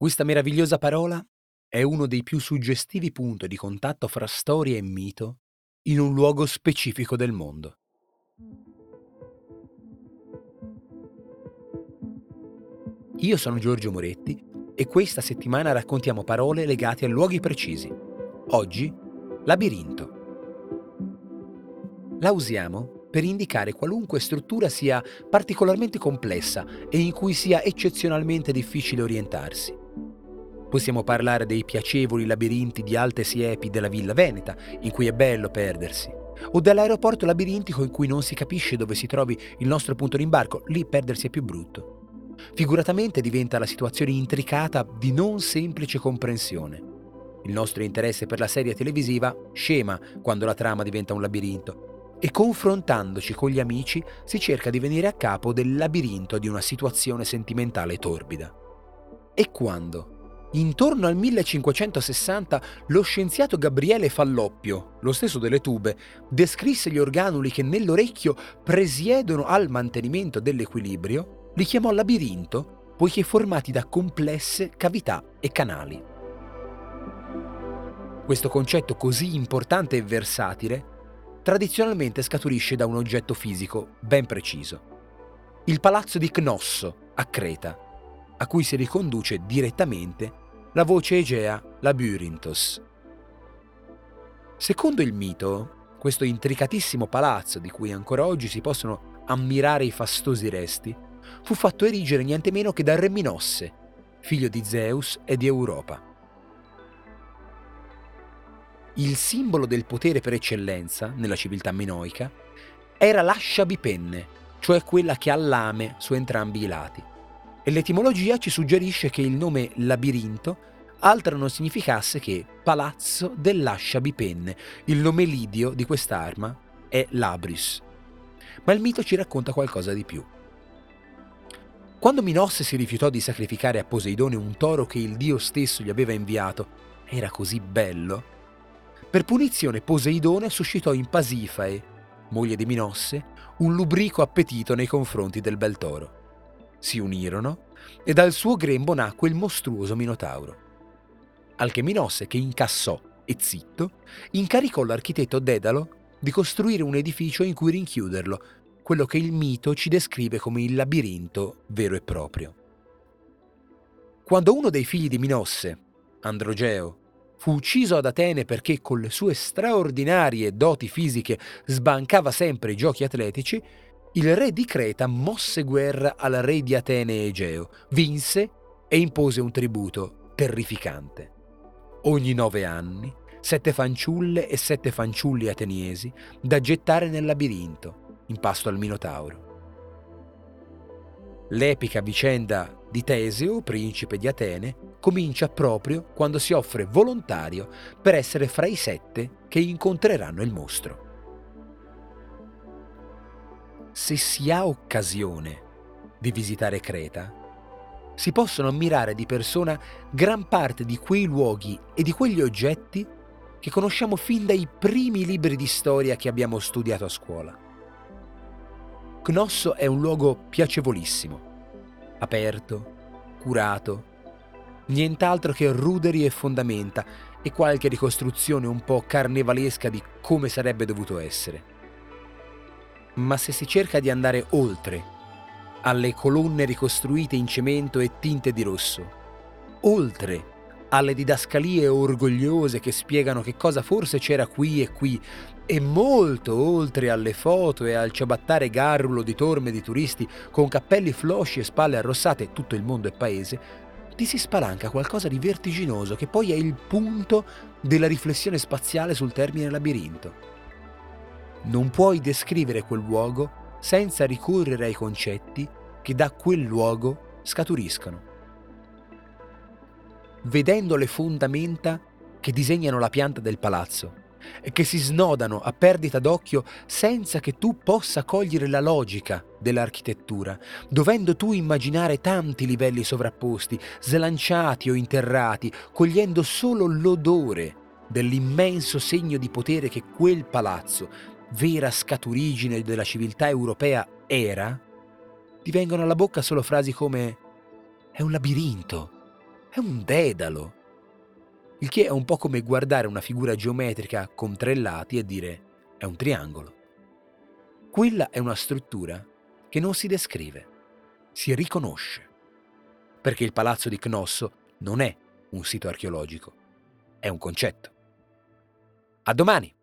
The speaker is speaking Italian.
Questa meravigliosa parola è uno dei più suggestivi punti di contatto fra storia e mito in un luogo specifico del mondo. Io sono Giorgio Moretti e questa settimana raccontiamo parole legate a luoghi precisi. Oggi, labirinto. La usiamo per indicare qualunque struttura sia particolarmente complessa e in cui sia eccezionalmente difficile orientarsi. Possiamo parlare dei piacevoli labirinti di alte siepi della Villa Veneta, in cui è bello perdersi, o dell'aeroporto labirintico in cui non si capisce dove si trovi il nostro punto d'imbarco, lì perdersi è più brutto. Figuratamente diventa la situazione intricata di non semplice comprensione. Il nostro interesse per la serie televisiva scema quando la trama diventa un labirinto e confrontandoci con gli amici si cerca di venire a capo del labirinto di una situazione sentimentale torbida. E quando, Intorno al 1560 lo scienziato Gabriele Falloppio, lo stesso delle tube, descrisse gli organuli che nell'orecchio presiedono al mantenimento dell'equilibrio, li chiamò labirinto poiché formati da complesse cavità e canali. Questo concetto così importante e versatile tradizionalmente scaturisce da un oggetto fisico ben preciso. Il palazzo di Cnosso, a Creta, a cui si riconduce direttamente la voce egea Labyrinthos. Secondo il mito, questo intricatissimo palazzo di cui ancora oggi si possono ammirare i fastosi resti, fu fatto erigere niente meno che da Re Minosse, figlio di Zeus e di Europa. Il simbolo del potere per eccellenza nella civiltà minoica era l'ascia bipenne, cioè quella che ha lame su entrambi i lati. E l'etimologia ci suggerisce che il nome labirinto altro non significasse che palazzo dell'ascia bipenne. Il nome lidio di quest'arma è Labris. Ma il mito ci racconta qualcosa di più. Quando Minosse si rifiutò di sacrificare a Poseidone un toro che il dio stesso gli aveva inviato, era così bello. Per punizione Poseidone suscitò in Pasifae, moglie di Minosse, un lubrico appetito nei confronti del bel toro si unirono e dal suo grembo nacque il mostruoso Minotauro. Alcheminosse, che incassò e zitto, incaricò l'architetto Dedalo di costruire un edificio in cui rinchiuderlo, quello che il mito ci descrive come il labirinto vero e proprio. Quando uno dei figli di Minosse, Androgeo, fu ucciso ad Atene perché con le sue straordinarie doti fisiche sbancava sempre i giochi atletici, il re di Creta mosse guerra al re di Atene Egeo, vinse e impose un tributo terrificante. Ogni nove anni, sette fanciulle e sette fanciulli ateniesi da gettare nel labirinto, in pasto al Minotauro. L'epica vicenda di Teseo, principe di Atene, comincia proprio quando si offre volontario per essere fra i sette che incontreranno il mostro se si ha occasione di visitare Creta, si possono ammirare di persona gran parte di quei luoghi e di quegli oggetti che conosciamo fin dai primi libri di storia che abbiamo studiato a scuola. Cnosso è un luogo piacevolissimo, aperto, curato, nient'altro che ruderi e fondamenta e qualche ricostruzione un po' carnevalesca di come sarebbe dovuto essere ma se si cerca di andare oltre alle colonne ricostruite in cemento e tinte di rosso, oltre alle didascalie orgogliose che spiegano che cosa forse c'era qui e qui, e molto oltre alle foto e al ciabattare garrulo di torme di turisti con cappelli flosci e spalle arrossate, tutto il mondo è paese, ti si spalanca qualcosa di vertiginoso che poi è il punto della riflessione spaziale sul termine labirinto. Non puoi descrivere quel luogo senza ricorrere ai concetti che da quel luogo scaturiscono. Vedendo le fondamenta che disegnano la pianta del palazzo e che si snodano a perdita d'occhio senza che tu possa cogliere la logica dell'architettura, dovendo tu immaginare tanti livelli sovrapposti, slanciati o interrati, cogliendo solo l'odore dell'immenso segno di potere che quel palazzo, vera scaturigine della civiltà europea era, ti vengono alla bocca solo frasi come è un labirinto, è un dedalo. Il che è un po' come guardare una figura geometrica con tre lati e dire è un triangolo. Quella è una struttura che non si descrive, si riconosce. Perché il palazzo di Cnosso non è un sito archeologico, è un concetto. A domani!